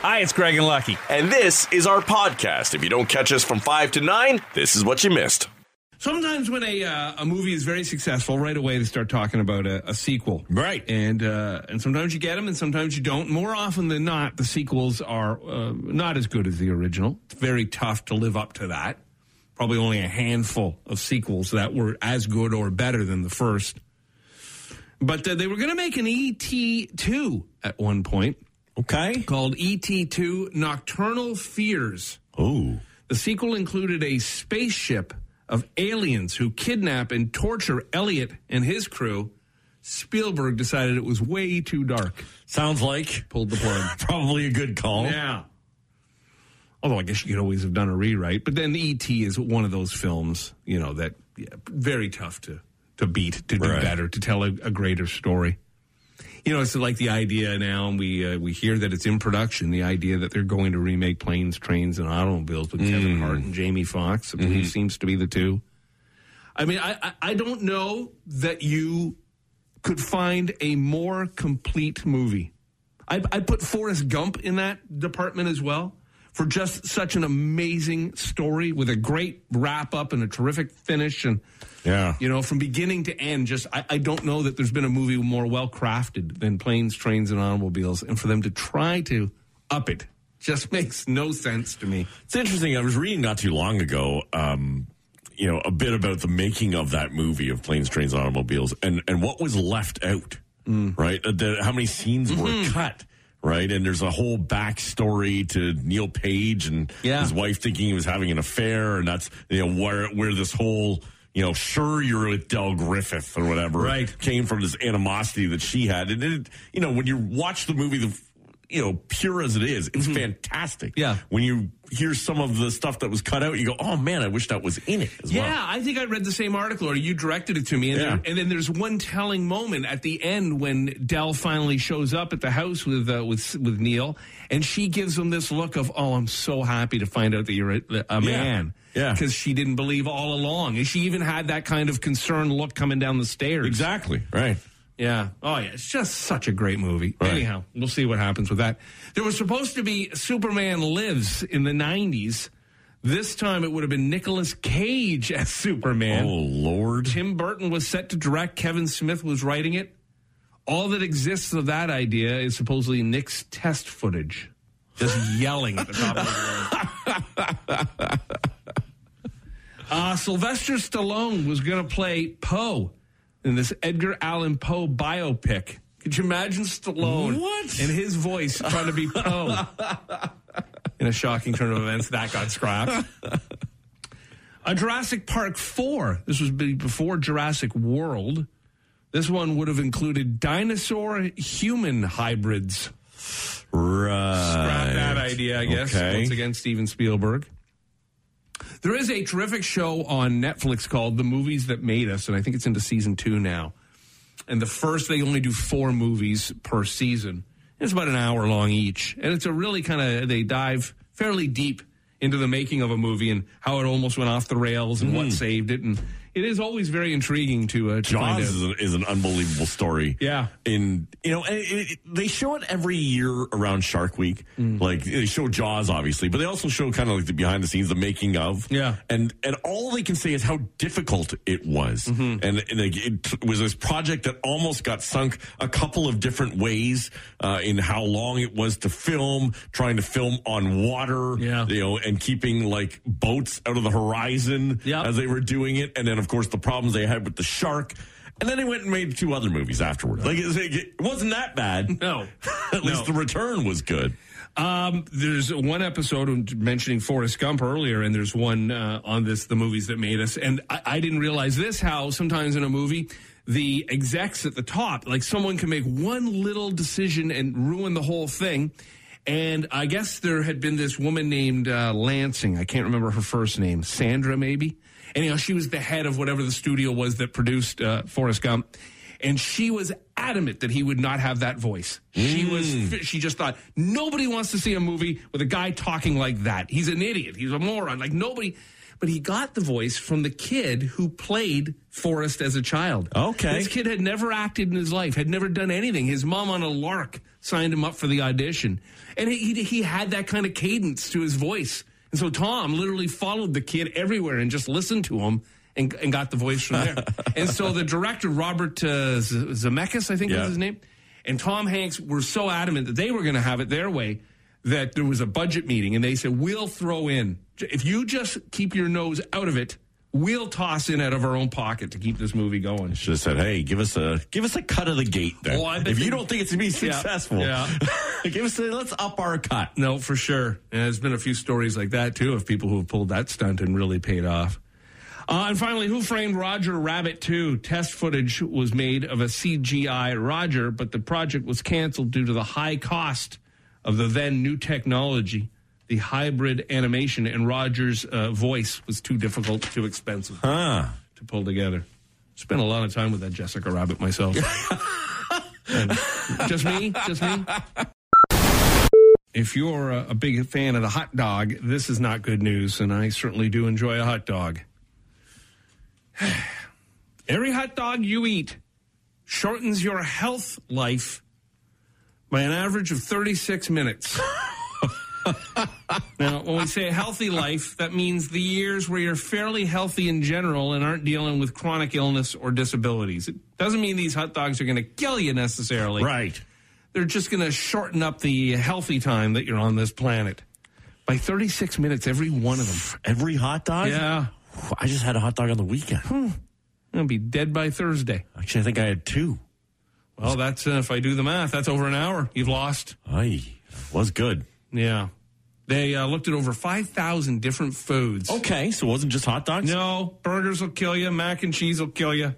Hi, it's Greg and Lucky. And this is our podcast. If you don't catch us from 5 to 9, this is what you missed. Sometimes when a uh, a movie is very successful, right away they start talking about a, a sequel, Right. And uh, and sometimes you get them, and sometimes you don't. More often than not, the sequels are uh, not as good as the original. It's very tough to live up to that. Probably only a handful of sequels that were as good or better than the first. But uh, they were going to make an ET two at one point Okay. called ET two Nocturnal Fears. Oh. The sequel included a spaceship of aliens who kidnap and torture Elliott and his crew. Spielberg decided it was way too dark. Sounds like Pulled the plug. probably a good call. yeah. Although I guess you could always have done a rewrite, but then E.T. is one of those films, you know, that yeah, very tough to to beat, to do Right. better, to tell a, a greater story. You know, it's like the idea now, and we uh, we hear that it's in production. The idea that they're going to remake planes, trains, and automobiles with Kevin Hart and Jamie Foxx, I believe seems to be the two. I mean, I, I I don't know that you could find a more complete movie. I I put Forrest Gump in that department as well for just such an amazing story with a great wrap up and a terrific finish and Yeah. you know, from beginning to end, just I, I don't know that there's been a movie more well crafted than Planes, Trains, and Automobiles, and for them to try to up it just makes no sense to me. It's interesting. I was reading not too long ago, um, you know, a bit about the making of that movie of Planes, Trains, and Automobiles, and and what was left out. Right, Uh, the, how many scenes were cut. Right, and there's a whole backstory to Neil Page and Yeah. his wife thinking he was having an affair, and that's you know where where this whole you know sure you're with Del Griffith or whatever Right. came from this animosity that she had, and it you know when you watch the movie the you know pure as it is, it's fantastic. Mm-hmm. Yeah. when you hear some of the stuff that was cut out, you go, "Oh man, I wish that was in it." As Yeah, well. I think I read the same article, or you directed it to me. And, Yeah. there, and then there's one telling moment at the end when Del finally shows up at the house with uh, with with Neil, and she gives him this look of, "Oh, I'm so happy to find out that you're a, a man." Yeah. because she didn't believe all along, she even had that kind of concerned look coming down the stairs. exactly right. Yeah. Oh, yeah. It's just such a great movie. Right. Anyhow, we'll see what happens with that. There was supposed to be Superman Lives in the 90s. This time it would have been Nicolas Cage as Superman. Oh Lord, Tim Burton was set to direct. Kevin Smith was writing it. All that exists of that idea is supposedly Nick's test footage. Just yelling at the top of his voice. Uh, Sylvester Stallone was going to play Poe in this Edgar Allan Poe biopic. Could you imagine Stallone What? and his voice trying to be Poe? in a shocking turn of events, that got scrapped. A Jurassic Park 4. This was before Jurassic World. This one would have included dinosaur human hybrids. right? Scrap that idea, I guess. Okay. Once again, Steven Spielberg. There is a terrific show on Netflix called The Movies That Made Us, and I think it's into season two now. And the first, they only do four movies per season. It's about an hour long each. And it's a really kind of, they dive fairly deep into the making of a movie and how it almost went off the rails and what mm. saved it. And it is always very intriguing to, uh, to Jaws is, a, is an unbelievable story. Yeah. In you know, it, it- they show it every year around Shark Week. Mm. Like they show Jaws, obviously, but they also show kind of like the behind the scenes, the making of. Yeah. And and all they can say is how difficult it was, Mm-hmm. and, and like, it was this project that almost got sunk a couple of different ways uh, in how long it was to film, trying to film on water. Yeah. You know, and keeping like boats out of the horizon Yep. as they were doing it, and then of course the problems they had with the shark. And then they went and made two other movies afterwards. Like it, wasn't that bad. No. At least the return was good. Um, there's one episode mentioning Forrest Gump earlier, and there's one uh, on this, the movies that made us. And I, I didn't realize this how sometimes in a movie, the execs at the top, like someone can make one little decision and ruin the whole thing. And I guess there had been this woman named uh, Lansing. I can't remember her first name. Sandra, maybe. Anyhow, she was the head of whatever the studio was that produced uh, Forrest Gump. And she was adamant that he would not have that voice. She was, she just thought, nobody wants to see a movie with a guy talking like that. He's an idiot. He's a moron. Like nobody. But he got the voice from the kid who played Forrest as a child. Okay. This kid had never acted in his life, had never done anything. His mom on a lark signed him up for the audition, and he he, he had that kind of cadence to his voice, and so Tom literally followed the kid everywhere and just listened to him. And, and got the voice from there. and so the director, Robert uh, Z- Zemeckis, I think Yeah. was his name, and Tom Hanks were so adamant that they were going to have it their way that there was a budget meeting and they said, we'll throw in, if you just keep your nose out of it, we'll toss in out of our own pocket to keep this movie going. Should have said, "Hey, give us a give us a cut of the gate." Then, Oh, if you don't think it's going to be successful, yeah. give us a, let's up our cut. No, for sure. And there's been a few stories like that too of people who have pulled that stunt and really paid off. Uh, and finally, Who Framed Roger Rabbit 2? Test footage was made of a CGI Roger, but the project was canceled due to the high cost of the then new technology. The hybrid animation and Roger's uh, voice was too difficult, too expensive Huh. to pull together. Spent a lot of time with that Jessica Rabbit myself. Just me, just me. If you're a, a big fan of the hot dog, this is not good news, and I certainly do enjoy a hot dog. Every hot dog you eat shortens your health life by an average of 36 minutes. now, when we say a healthy life, that means the years where you're fairly healthy in general and aren't dealing with chronic illness or disabilities. It doesn't mean these hot dogs are going to kill you necessarily. Right. They're just going to shorten up the healthy time that you're on this planet by 36 minutes every one of them. Every hot dog. Yeah. I just had a hot dog on the weekend. I'll be dead by Thursday. Actually, I think I had two. Well, that's uh, if I do the math, that's over an hour. You've lost. Aye, was good. Yeah. They uh, looked at over 5,000 different foods. Okay, so it wasn't just hot dogs. No, burgers will kill you. Mac and cheese will kill you.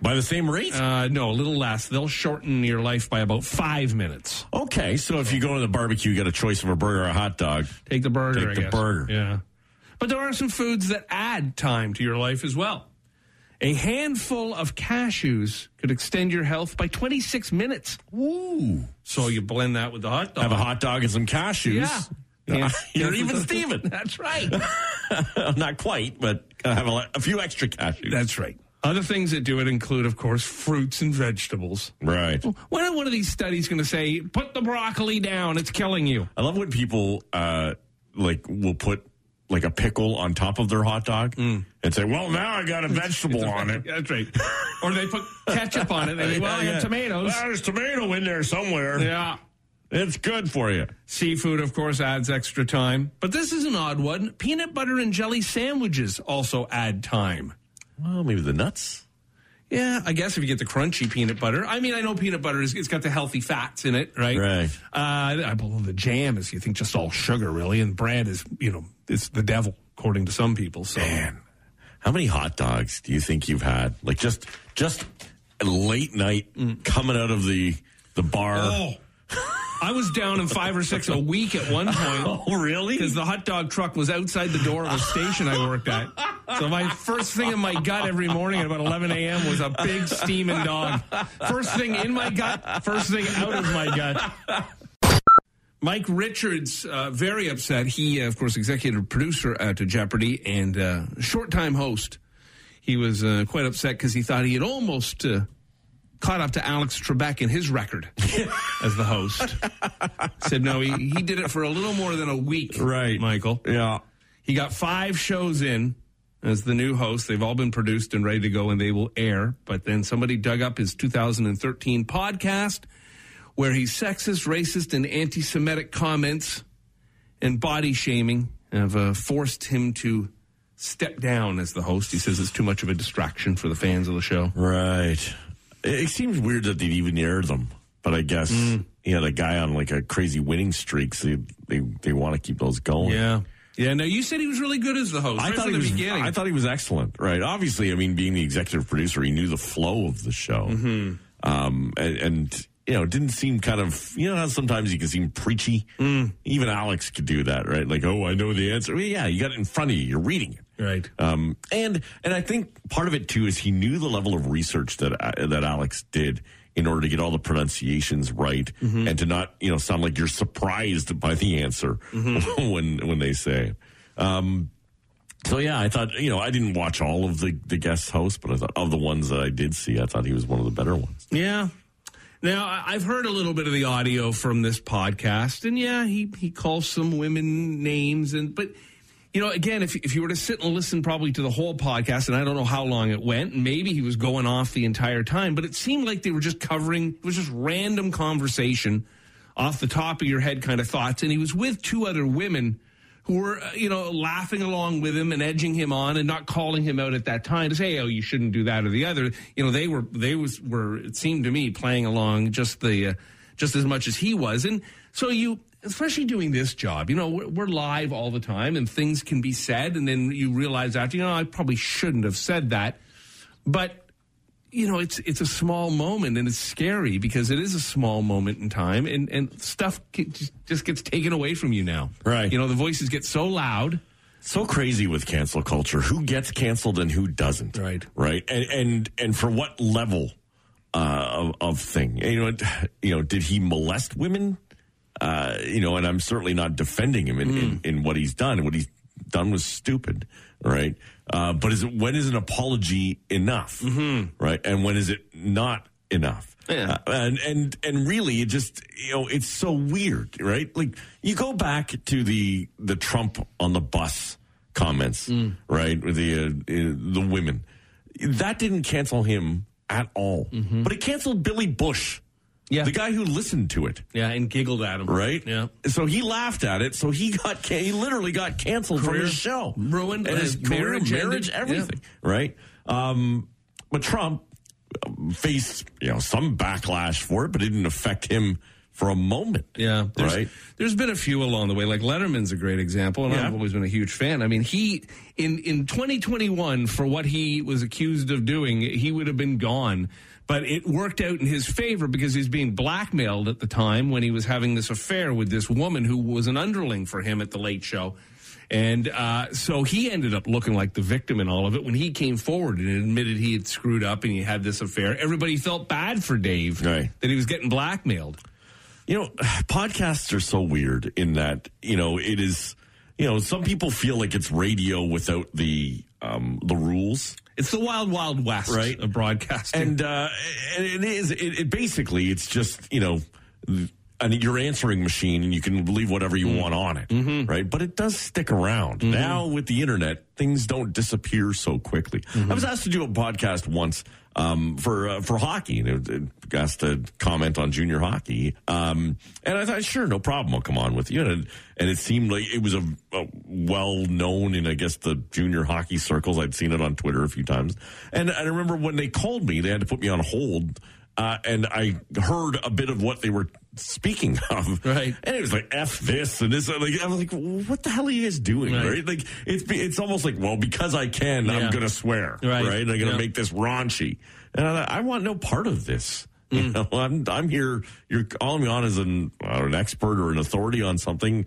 by the same rate. Uh, no, a little less. They'll shorten your life by about five minutes. okay, so if you go to the barbecue, you get a choice of a burger or a hot dog. Take the burger. Take I the guess. burger. Yeah. But there are some foods that add time to your life as well. A handful of cashews could extend your health by 26 minutes. Ooh, So you blend that with the hot dog. have a hot dog and some cashews. Yeah. Yeah. You're even Steven. That's right. Not quite, but I have a, a few extra cashews. That's right. Other things that do it include, of course, fruits and vegetables. right. When are one of these studies going to say, put the broccoli down, it's killing you? I love when people uh, like will put like a pickle on top of their hot dog and say, "Well, now I got a vegetable on it." That's right. or they put ketchup on it. And they well, I got tomatoes. Well, there's tomato in there somewhere. Yeah. It's good for you. Seafood, of course, adds extra time. But this is an odd one. Peanut butter and jelly sandwiches also add time. Well, maybe the nuts. Yeah, I guess if you get the crunchy peanut butter. I mean, I know peanut butter is it's got the healthy fats in it, right? Right. Uh, I believe the jam is you think just all sugar, really, and bread is you know it's the devil according to some people. So Man, how many hot dogs do you think you've had? Like just just late night coming out of the the bar. Oh. I was down in five or six a week at one point. Oh, really? Because the hot dog truck was outside the door of a station I worked at. So my first thing in my gut every morning at about 11 a.m. was a big steaming dog. First thing in my gut, first thing out of my gut. Mike Richards, uh, very upset. He, uh, of course, executive producer to Jeopardy and uh, short time host. He was uh, quite upset because he thought he had almost uh, caught up to Alex Trebek in his record as the host. Said no, he, he did it for a little more than a week. Right. Michael. Yeah. He got five shows in as the new host. They've all been produced and ready to go, and they will air. But then somebody dug up his 2013 podcast where he's sexist, racist, and anti Semitic comments and body shaming have uh, forced him to step down as the host. He says it's too much of a distraction for the fans of the show. Right. It, it seems weird that they'd even air them, but I guess he had a guy on like a crazy winning streak, so they they, they want to keep those going. Yeah. Yeah, no, you said he was really good as the host. I right thought from he the was. beginning. I thought he was excellent. Right. Obviously, I mean, being the executive producer, he knew the flow of the show, Mm-hmm. um, and, and you know, it didn't seem kind of you know how sometimes you can seem preachy. Mm. Even Alex could do that, right? Like, oh, I know the answer. Well, yeah, you got it in front of you. You're reading it. Right. Um, and and I think part of it too is he knew the level of research that uh, that Alex did in order to get all the pronunciations right and to not you know sound like you're surprised by the answer when when they say. Um, so yeah, I thought you know I didn't watch all of the the guest hosts, but I thought of the ones that I did see, I thought he was one of the better ones. Yeah. Now, I've heard a little bit of the audio from this podcast, and yeah, he, he calls some women names, and but you know, again, if if you were to sit and listen probably to the whole podcast, and I don't know how long it went, and maybe he was going off the entire time, but it seemed like they were just covering it was just random conversation off the top of your head kind of thoughts, and he was with two other women who were, uh, you know, laughing along with him and edging him on and not calling him out at that time to say, "Oh, you shouldn't do that or the other." You know, they were they was were it seemed to me playing along just the uh, just as much as he was, and so you. Especially doing this job, you know, we're, we're live all the time and things can be said, and then you realize after, you know, I probably shouldn't have said that. But you know, it's it's a small moment and it's scary because it is a small moment in time and, and stuff just, just gets taken away from you now. Right. You know, the voices get so loud. so crazy with cancel culture. Who gets canceled and who doesn't? Right. Right. And and and for what level uh, of, of thing? You know, you know, did he molest women? Uh, you know, and I'm certainly not defending him in, in, in what he's done. What he's done was stupid, right? Uh, but is it when is an apology enough, mm-hmm. right? And when is it not enough? Yeah. Uh, and and and really, it just you know, it's so weird, right? Like you go back to the the Trump on the bus comments, right? With the uh, the women, that didn't cancel him at all, but it canceled Billy Bush, Yeah. the guy who listened to it. Yeah, and giggled at him. Right. Yeah. So he laughed at it. So he got can- he literally got canceled from his show, ruined, and his career, marriage marriage, everything. Right. Um, but Trump um, faced you know some backlash for it, but it didn't affect him for a moment. Yeah, there's, Right. There's been a few along the way. Like Letterman's a great example, and Yeah. I've always been a huge fan. I mean, he in in 2021 for what he was accused of doing, he would have been gone. But it worked out in his favor because he's being blackmailed at the time when he was having this affair with this woman who was an underling for him at the Late Show. And uh, so he ended up looking like the victim in all of it. When he came forward and admitted he had screwed up and he had this affair, everybody felt bad for Dave Right. that he was getting blackmailed. You know, podcasts are so weird in that you know it is. You know, some people feel like it's radio without the um, the rules. It's the wild, wild west Right. of broadcasting. and uh, and it is it, it basically it's just you know and your answering machine and you can leave whatever you want on it right? But it does stick around. Now with the internet things don't disappear so quickly. I was asked to do a podcast once um, for uh, for hockey and it, it asked to comment on junior hockey. Um, and i thought sure no problem i'll come on with you. And, and it seemed like it was a, a well known in i guess the junior hockey circles i'd seen it on twitter a few times. And i remember when they called me they had to put me on hold uh, and I heard a bit of what they were speaking of. Right. And it was like F this and this. Like, I was like, what the hell are you guys doing? Right. Right. Like, it's, it's almost like, well, because I can, Yeah. I'm to swear. Right. Right. I'm to Yeah. make this raunchy. And I, I want no part of this. You Mm. know, I'm, I'm here. You're calling me on as an, uh, an expert or an authority on something.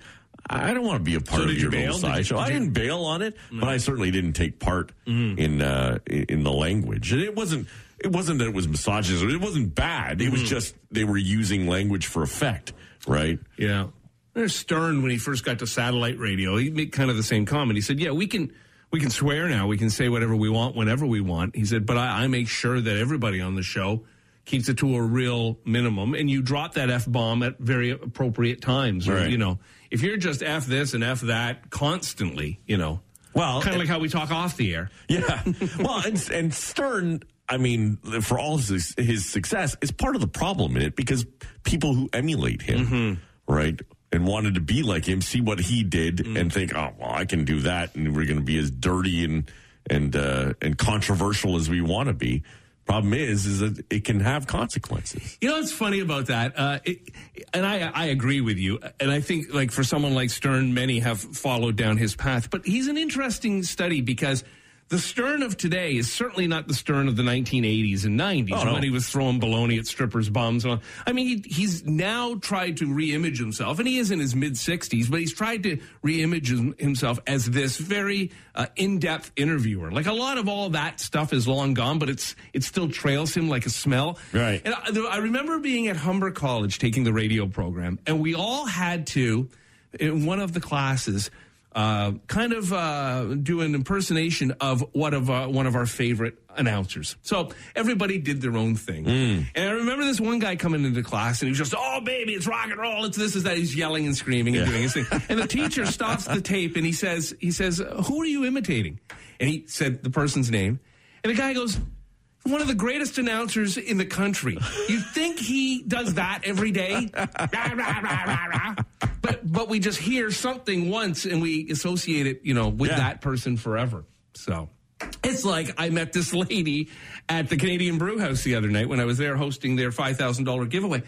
I don't want to be a part So of you your little? Did you- sideshow. did I didn't bail on it, but I certainly didn't take part Mm-hmm. in uh, in the language. And it wasn't it wasn't that it was misogynist. It wasn't bad. It Mm-hmm. was just they were using language for effect, right? yeah. There's Stern when he first got to satellite radio. He made kind of the same comment. He said, "Yeah, we can we can swear now. We can say whatever we want whenever we want." He said, "But I, I make sure that everybody on the show keeps it to a real minimum, and you drop that f bomb at very appropriate times. Or, you know, if you're just f this and f that constantly, you know, Well, kind of like how we talk off the air. Yeah. well, and, and Stern, I mean, for all his, his success, is part of the problem in it because people who emulate him, Mm-hmm. right, and wanted to be like him, see what he did, Mm. and think, oh, well, I can do that, and we're going to be as dirty and and uh, and controversial as we want to be. Problem is, is that it can have consequences. You know what's funny about that? Uh, it, and I, I agree with you. And I think, like, for someone like Stern, many have followed down his path. But he's an interesting study because the Stern of today is certainly not the Stern of the 1980s and 90s Oh, no. when he was throwing baloney at strippers' bums. and all. I mean, he, he's now tried to reimage himself, and he is in his mid 60s, but he's tried to reimage himself as this very uh, in-depth interviewer. Like a lot of all that stuff is long gone, but it's it still trails him like a smell. Right. And I, I remember being at Humber College taking the radio program, and we all had to, in one of the classes, uh, kind of uh, do an impersonation of one of uh, one of our favorite announcers. So everybody did their own thing. And I remember this one guy coming into class and he was just, "Oh baby, it's rock and roll, it's this, is that." He's yelling and screaming and doing his thing. And the teacher stops the tape and he says, "He says, who are you imitating?" And he said the person's name, and the guy goes. One of the greatest announcers in the country. You think he does that every day? Rah, rah, rah. But but we just hear something once and we associate it, you know, with Yeah. that person forever. So it's like I met this lady at the Canadian Brew House the other night when I was there hosting their five thousand dollar giveaway.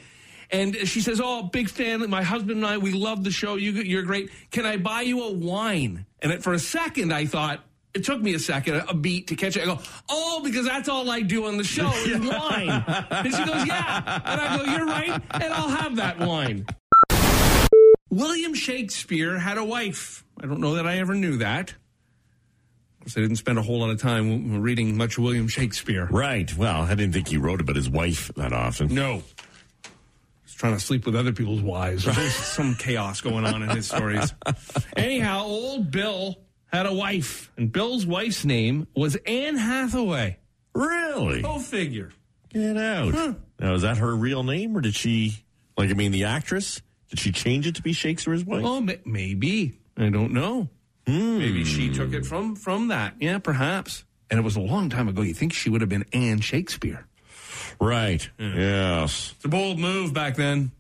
And she says, "Oh, big fan. My husband and I, we love the show. You, you're great. Can I buy you a wine?" And it, for a second, I thought it took me a second, a beat to catch it. I go, "Oh, because that's all I do on the show is wine." And she goes, "Yeah." And I go, "You're right, and I'll have that wine." William Shakespeare had a wife. I don't know that I ever knew that. Of course, I didn't spend a whole lot of time reading much William Shakespeare. Right. Well, I didn't think he wrote about his wife that often. No. He's trying to sleep with other people's wives. There's some chaos going on in his stories. Anyhow, old Bill had a wife, and Bill's wife's name was Anne Hathaway. Really? Go figure. Get out. Now, is that her real name, or did she, like, I mean, the actress, did she change it to be Shakespeare's wife? Well, ma- maybe. I don't know. Maybe she took it from from that. Yeah, perhaps. And it was a long time ago. You think she would have been Anne Shakespeare? Right. Yes. It's a bold move back then.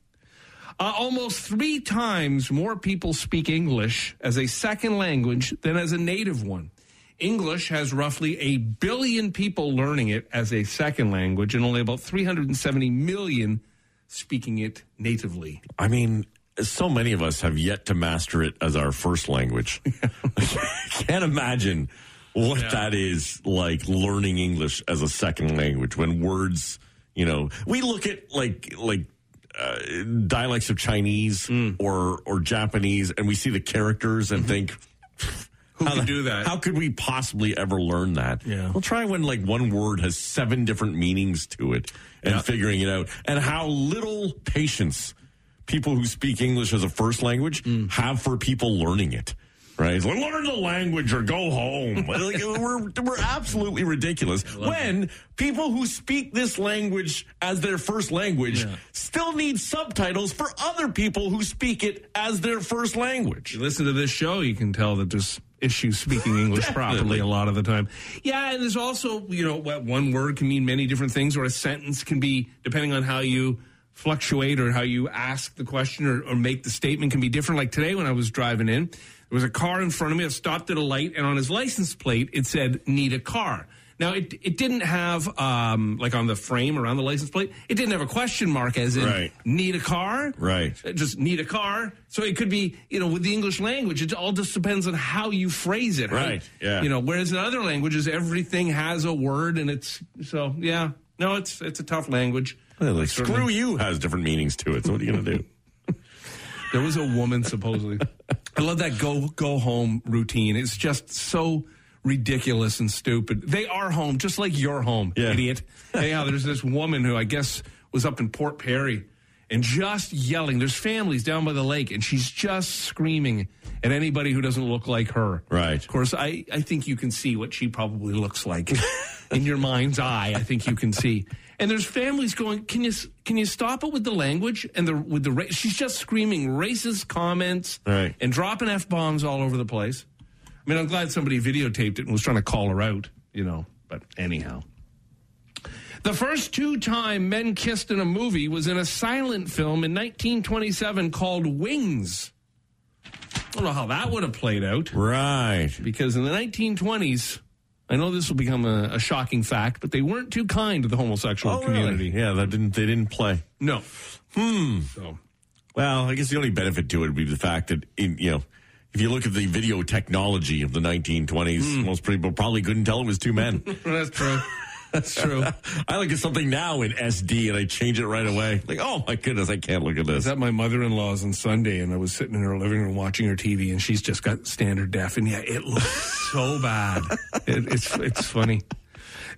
Uh, almost three times more people speak English as a second language than as a native one. English has roughly a billion people learning it as a second language and only about 370 million speaking it natively. I mean, so many of us have yet to master it as our first language. I can't imagine what Yeah. that is like learning English as a second language when words, you know, we look at like, like, uh, dialects of Chinese Hmm. or or Japanese, and we see the characters and think, Mm-hmm. Who how could do that? How could we possibly ever learn that? Yeah. Well, try when like one word has seven different meanings to it and Yeah. figuring it out, and how little patience people who speak English as a first language Mm. have for people learning it. Right? It's like, learn the language or go home. like, we're, we're absolutely ridiculous. When people who speak this language as their first language Yeah. still need subtitles for other people who speak it as their first language. you listen to this show, you can tell that there's issues speaking English properly a lot of the time. Yeah, and there's also, you know, what one word can mean many different things, or a sentence can be, depending on how you fluctuate or how you ask the question or, or make the statement, can be different. Like today when I was driving in, there was a car in front of me that stopped at a light, and on his license plate, it said, need a car. Now, it, it didn't have, um, like on the frame around the license plate, it didn't have a question mark as in, Right. need a car? Right. Uh, just need a car. So it could be, you know, with the English language, it all just depends on how you phrase it. how- Right, yeah. You know, whereas in other languages, everything has a word and it's, so yeah. No, it's, it's a tough language. Well, like, Certainly. screw you has different meanings to it. So what are you going to do? There was a woman supposedly. I love that go go home routine. It's just so ridiculous and stupid. They are home, just like your home, Yeah. idiot. Anyhow, there's this woman who I guess was up in Port Perry and just yelling. There's families down by the lake, and she's just screaming at anybody who doesn't look like her. Right. Of course, I, I think you can see what she probably looks like in your mind's eye. I think you can see. And there's families going, can you can you stop it with the language and the with the ra-" she's just screaming racist comments Right. and dropping f bombs all over the place. I mean, I'm glad somebody videotaped it and was trying to call her out, you know. But anyhow. The first two time men kissed in a movie was in a silent film in 1927 called Wings. I don't know how that would have played out Right. because in the 1920s, I know this will become a, a shocking fact, but they weren't too kind to the homosexual community. Oh, Yeah, that didn't. They didn't play. No. Hmm. So Well, I guess the only benefit to it would be the fact that in you know if you look at the video technology of the 1920s, mm. most people probably couldn't tell it was two men. That's true. That's true. I look at something now in SD and I change it right away. Like, oh my goodness, I can't look at this. I was at my mother in law's on Sunday and I was sitting in her living room watching her TV and she's just got standard def and yeah, it looks so bad. It, it's it's funny.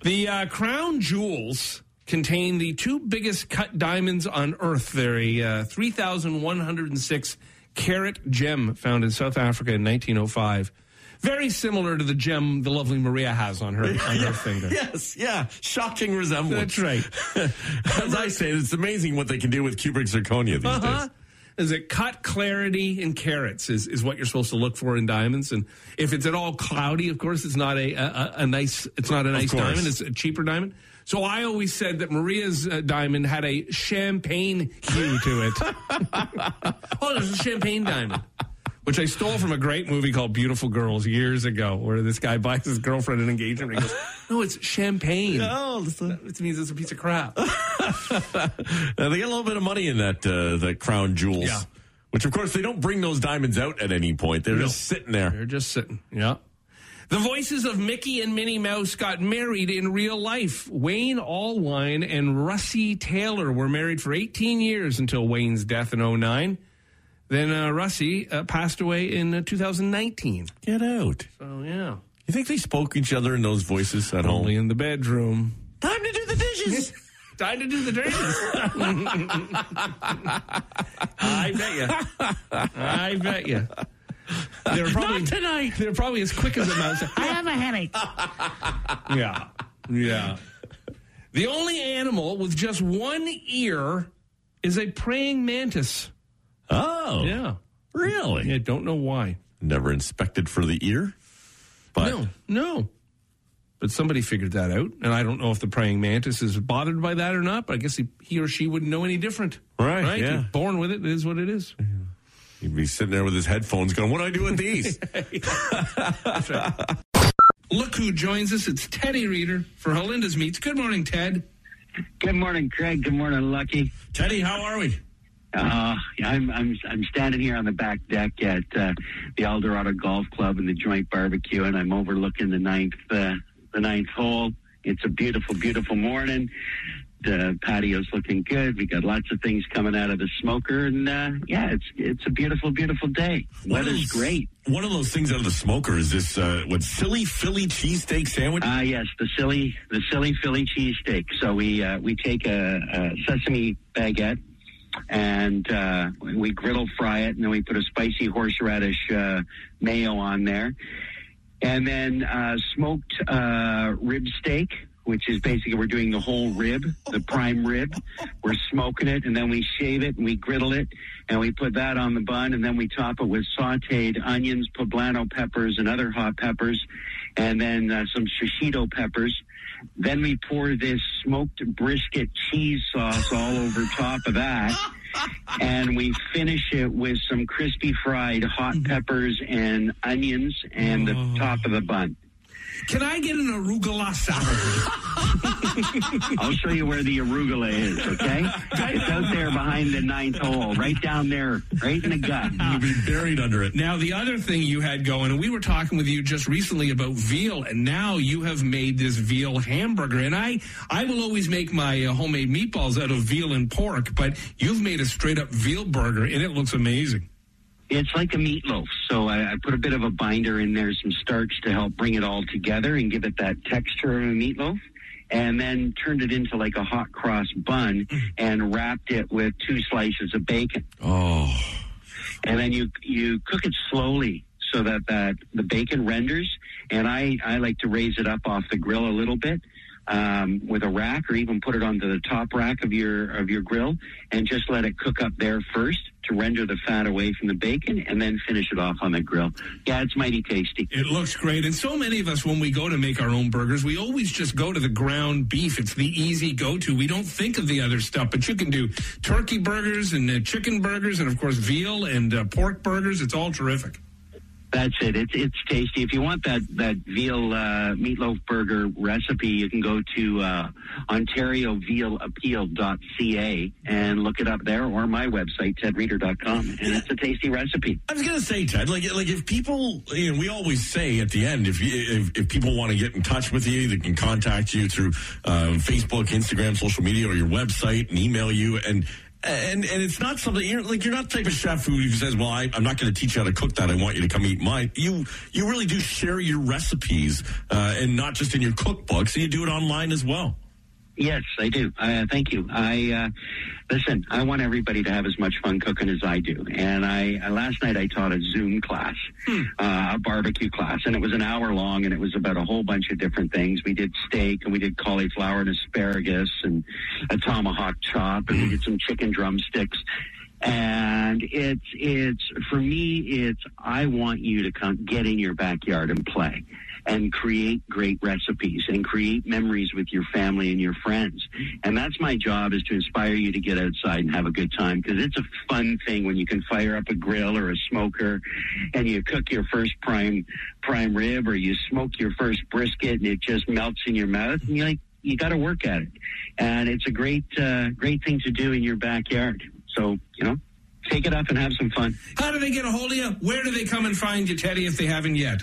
The uh, crown jewels contain the two biggest cut diamonds on earth. They're a uh, 3,106 carat gem found in South Africa in 1905. Very similar to the gem the lovely Maria has on her, on her finger. Yes, yeah. Shocking resemblance. That's right. As I say, it's amazing what they can do with cubic zirconia these uh-huh. days is it cut clarity in carats is, is what you're supposed to look for in diamonds and if it's at all cloudy of course it's not a a, a nice it's not a nice diamond it's a cheaper diamond so I always said that Maria's uh, diamond had a champagne hue to it. oh, there's a champagne diamond. Which I stole from a great movie called Beautiful Girls years ago, where this guy buys his girlfriend an engagement ring. He goes, "No, it's champagne. Oh, It means it's a piece of crap." Uh, they get a little bit of money in that uh, that crown jewels. Yeah. Which, of course, they don't bring those diamonds out at any point. They're just sitting there. They're just sitting. Yeah. The voices of Mickey and Minnie Mouse got married in real life. Wayne Allwine and Russi Taylor were married for 18 years until Wayne's death in 09. Then uh, Russi uh, passed away in uh, 2019. Get out. So, yeah. You think they spoke each other in those voices at Only home? in the bedroom. Time to do the dishes. Time to do the dishes. I bet you. I bet you. They're probably Not tonight. They're probably as quick as a mouse. I have a headache. yeah, yeah. The only animal with just one ear is a praying mantis. oh, Yeah, really? I don't know why. Never inspected for the ear, but No, no. But somebody figured that out, and I don't know if the praying mantis is bothered by that or not. But I guess he, he or she wouldn't know any different. Right, Right. yeah. You're born with it. It is what it is. He'd be sitting there with his headphones, going, "What do I do with these?" Look who joins us. It's Teddy Reader for Halenda's Meats. Good morning, Ted. Good morning, Craig. Good morning, Lucky. Teddy, how are we? Uh, I'm I'm I'm standing here on the back deck at uh, the Eldorado Golf Club and the joint barbecue, and I'm overlooking the ninth uh, the ninth hole. It's a beautiful, beautiful morning. The patio's looking good. We got lots of things coming out of the smoker, and uh, yeah, it's it's a beautiful, beautiful day. Weather's great. One of those things out of the smoker is this uh, what silly Philly cheesesteak sandwich. Ah, yes, the silly, the silly Philly cheesesteak. So we uh, we take a, a sesame baguette and uh, we griddle fry it, and then we put a spicy horseradish uh, mayo on there, and then uh, smoked uh, rib steak. Which is basically we're doing the whole rib, the prime rib. We're smoking it, and then we shave it and we griddle it, and we put that on the bun, and then we top it with sautéed onions, poblano peppers, and other hot peppers, and then uh, some shishito peppers. Then we pour this smoked brisket cheese sauce all over top of that. And we finish it with some crispy fried hot peppers and onions and the top of the bun. Can I get an arugula salad? I'll show you where the arugula is, okay? It's out there behind the ninth hole, right down there, right in the gut. You'd be buried under it. now, the other thing you had going, and we were talking with you just recently about veal, and now you have made this veal hamburger. And I, I will always make my uh, homemade meatballs out of veal and pork, but you've made a straight up veal burger, and it looks amazing. It's like a meatloaf. So I, I put a bit of a binder in there, some starch to help bring it all together and give it that texture of a meatloaf. And then turned it into like a hot cross bun mm. and wrapped it with two slices of bacon. Oh, and then you you cook it slowly so that that the bacon renders. And I I like to raise it up off the grill a little bit um, with a rack, or even put it onto the top rack of your of your grill, and just let it cook up there first to render the fat away from the bacon, and then finish it off on the grill. Yeah, it's mighty tasty. It looks great. And so many of us, when we go to make our own burgers, we always just go to the ground beef. It's the easy go to. We don't think of the other stuff, but you can do turkey burgers and uh, chicken burgers, and of course, veal and uh, pork burgers. It's all terrific. That's it. It's it's tasty. If you want that that veal uh, meatloaf burger recipe, you can go to uh, OntarioVealAppeal.ca and look it up there, or my website tedreader.com, and it's a tasty recipe. I was gonna say, Ted, like, like if people, you know, we always say at the end, if if, if people want to get in touch with you, they can contact you through uh, Facebook, Instagram, social media, or your website, and email you. And and and it's not something you're like you're not the type of chef who says, "Well, I, I'm not going to teach you how to cook that. I want you to come eat mine." You you really do share your recipes, uh, and not just in your cookbook. So you do it online as well. Yes, I do. Uh, thank you. I uh, listen. I want everybody to have as much fun cooking as I do. And I uh, last night I taught a Zoom class, hmm. uh, a barbecue class, and it was an hour long, and it was about a whole bunch of different things. We did steak, and we did cauliflower and asparagus, and a tomahawk chop, and we did some chicken drumsticks. And it's it's for me, it's I want you to come get in your backyard and play and create great recipes and create memories with your family and your friends. And that's my job is to inspire you to get outside and have a good time because it's a fun thing when you can fire up a grill or a smoker and you cook your first prime prime rib or you smoke your first brisket and it just melts in your mouth and you like you got to work at it. And it's a great uh, great thing to do in your backyard. So, you know, take it up and have some fun. How do they get a hold of you? Where do they come and find you, Teddy, if they haven't yet?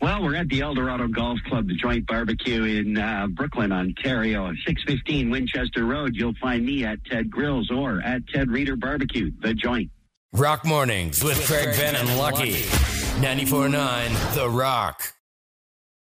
Well, we're at the Eldorado Golf Club, the joint barbecue in uh, Brooklin, Ontario, 615 Winchester Road. You'll find me at Ted Grills or at Ted Reader Barbecue, the joint. Rock Mornings with Craig Venn and Lucky. 94.9 The Rock.